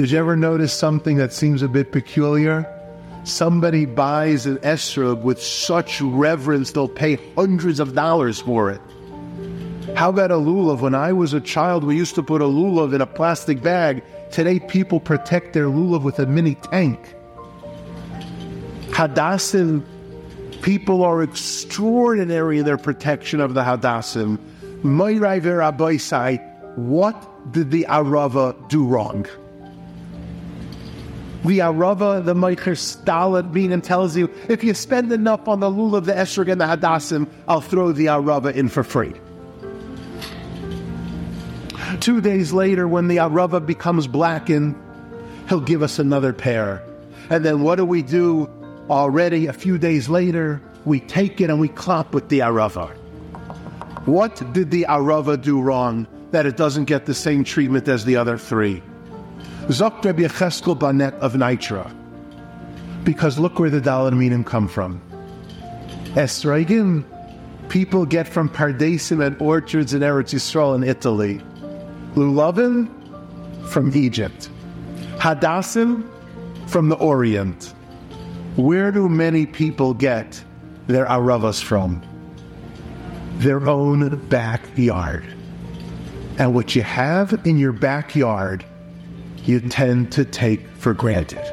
Did you ever notice something that seems a bit peculiar? Somebody buys an esrog with such reverence they'll pay hundreds of dollars for it. How about a lulav? When I was a child, we used to put a lulav in a plastic bag. Today, people protect their lulav with a mini tank. Hadassim, people are extraordinary in their protection of the Hadassim. Moirai v'Rabbaisai, what did the Arava do wrong? The Arava, the Meicher Stalin meaning tells you, if you spend enough on the lulav, the esrog, and the Hadassim, I'll throw the Arava in for free. Two days later, when the Arava becomes blackened, he'll give us another pair. And then what do we do already a few days later? We take it and we clap with the Arava. What did the Arava do wrong that it doesn't get the same treatment as the other three? Zok Rabbi Yecheskel Banet of Nitra. Because look where the Daled Minim come from. Esraigim, people get from Pardesim and orchards in Eretz Yisrael in Italy. Lulavin from Egypt. Hadassim from the Orient. Where do many people get their aravas from? Their own backyard. And what you have in your backyard, you tend to take for granted.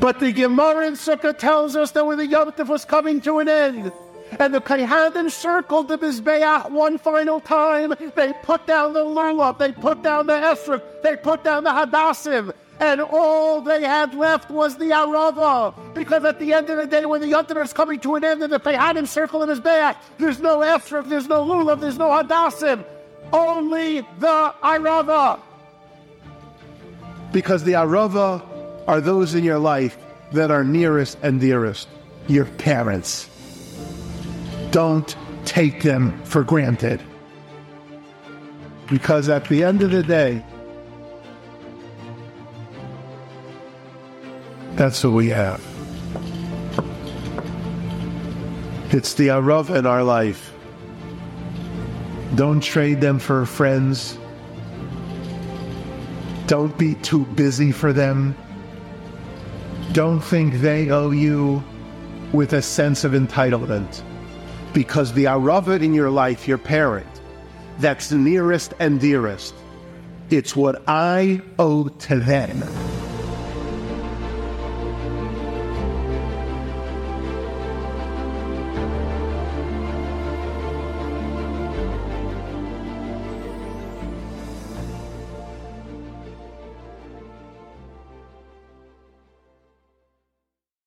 But the Gemara in Sukkah tells us that when the Yom Tov was coming to an end, and the Kohanim circled the Mizbeach one final time. They put down the lulav, they put down the esrog, they put down the hadassim, and all they had left was the arava. Because at the end of the day, when the Yontif is coming to an end and the Kohanim circle his back, there's no esrog, there's no lulav, there's no hadassim, only the arava. Because the arava are those in your life that are nearest and dearest, your parents don't take them for granted. Because at the end of the day, that's what we have. It's the Arava in our life. Don't trade them for friends. Don't be too busy for them. Don't think they owe you with a sense of entitlement because the Aravat in your life, your parent, that's nearest and dearest, it's what I owe to them.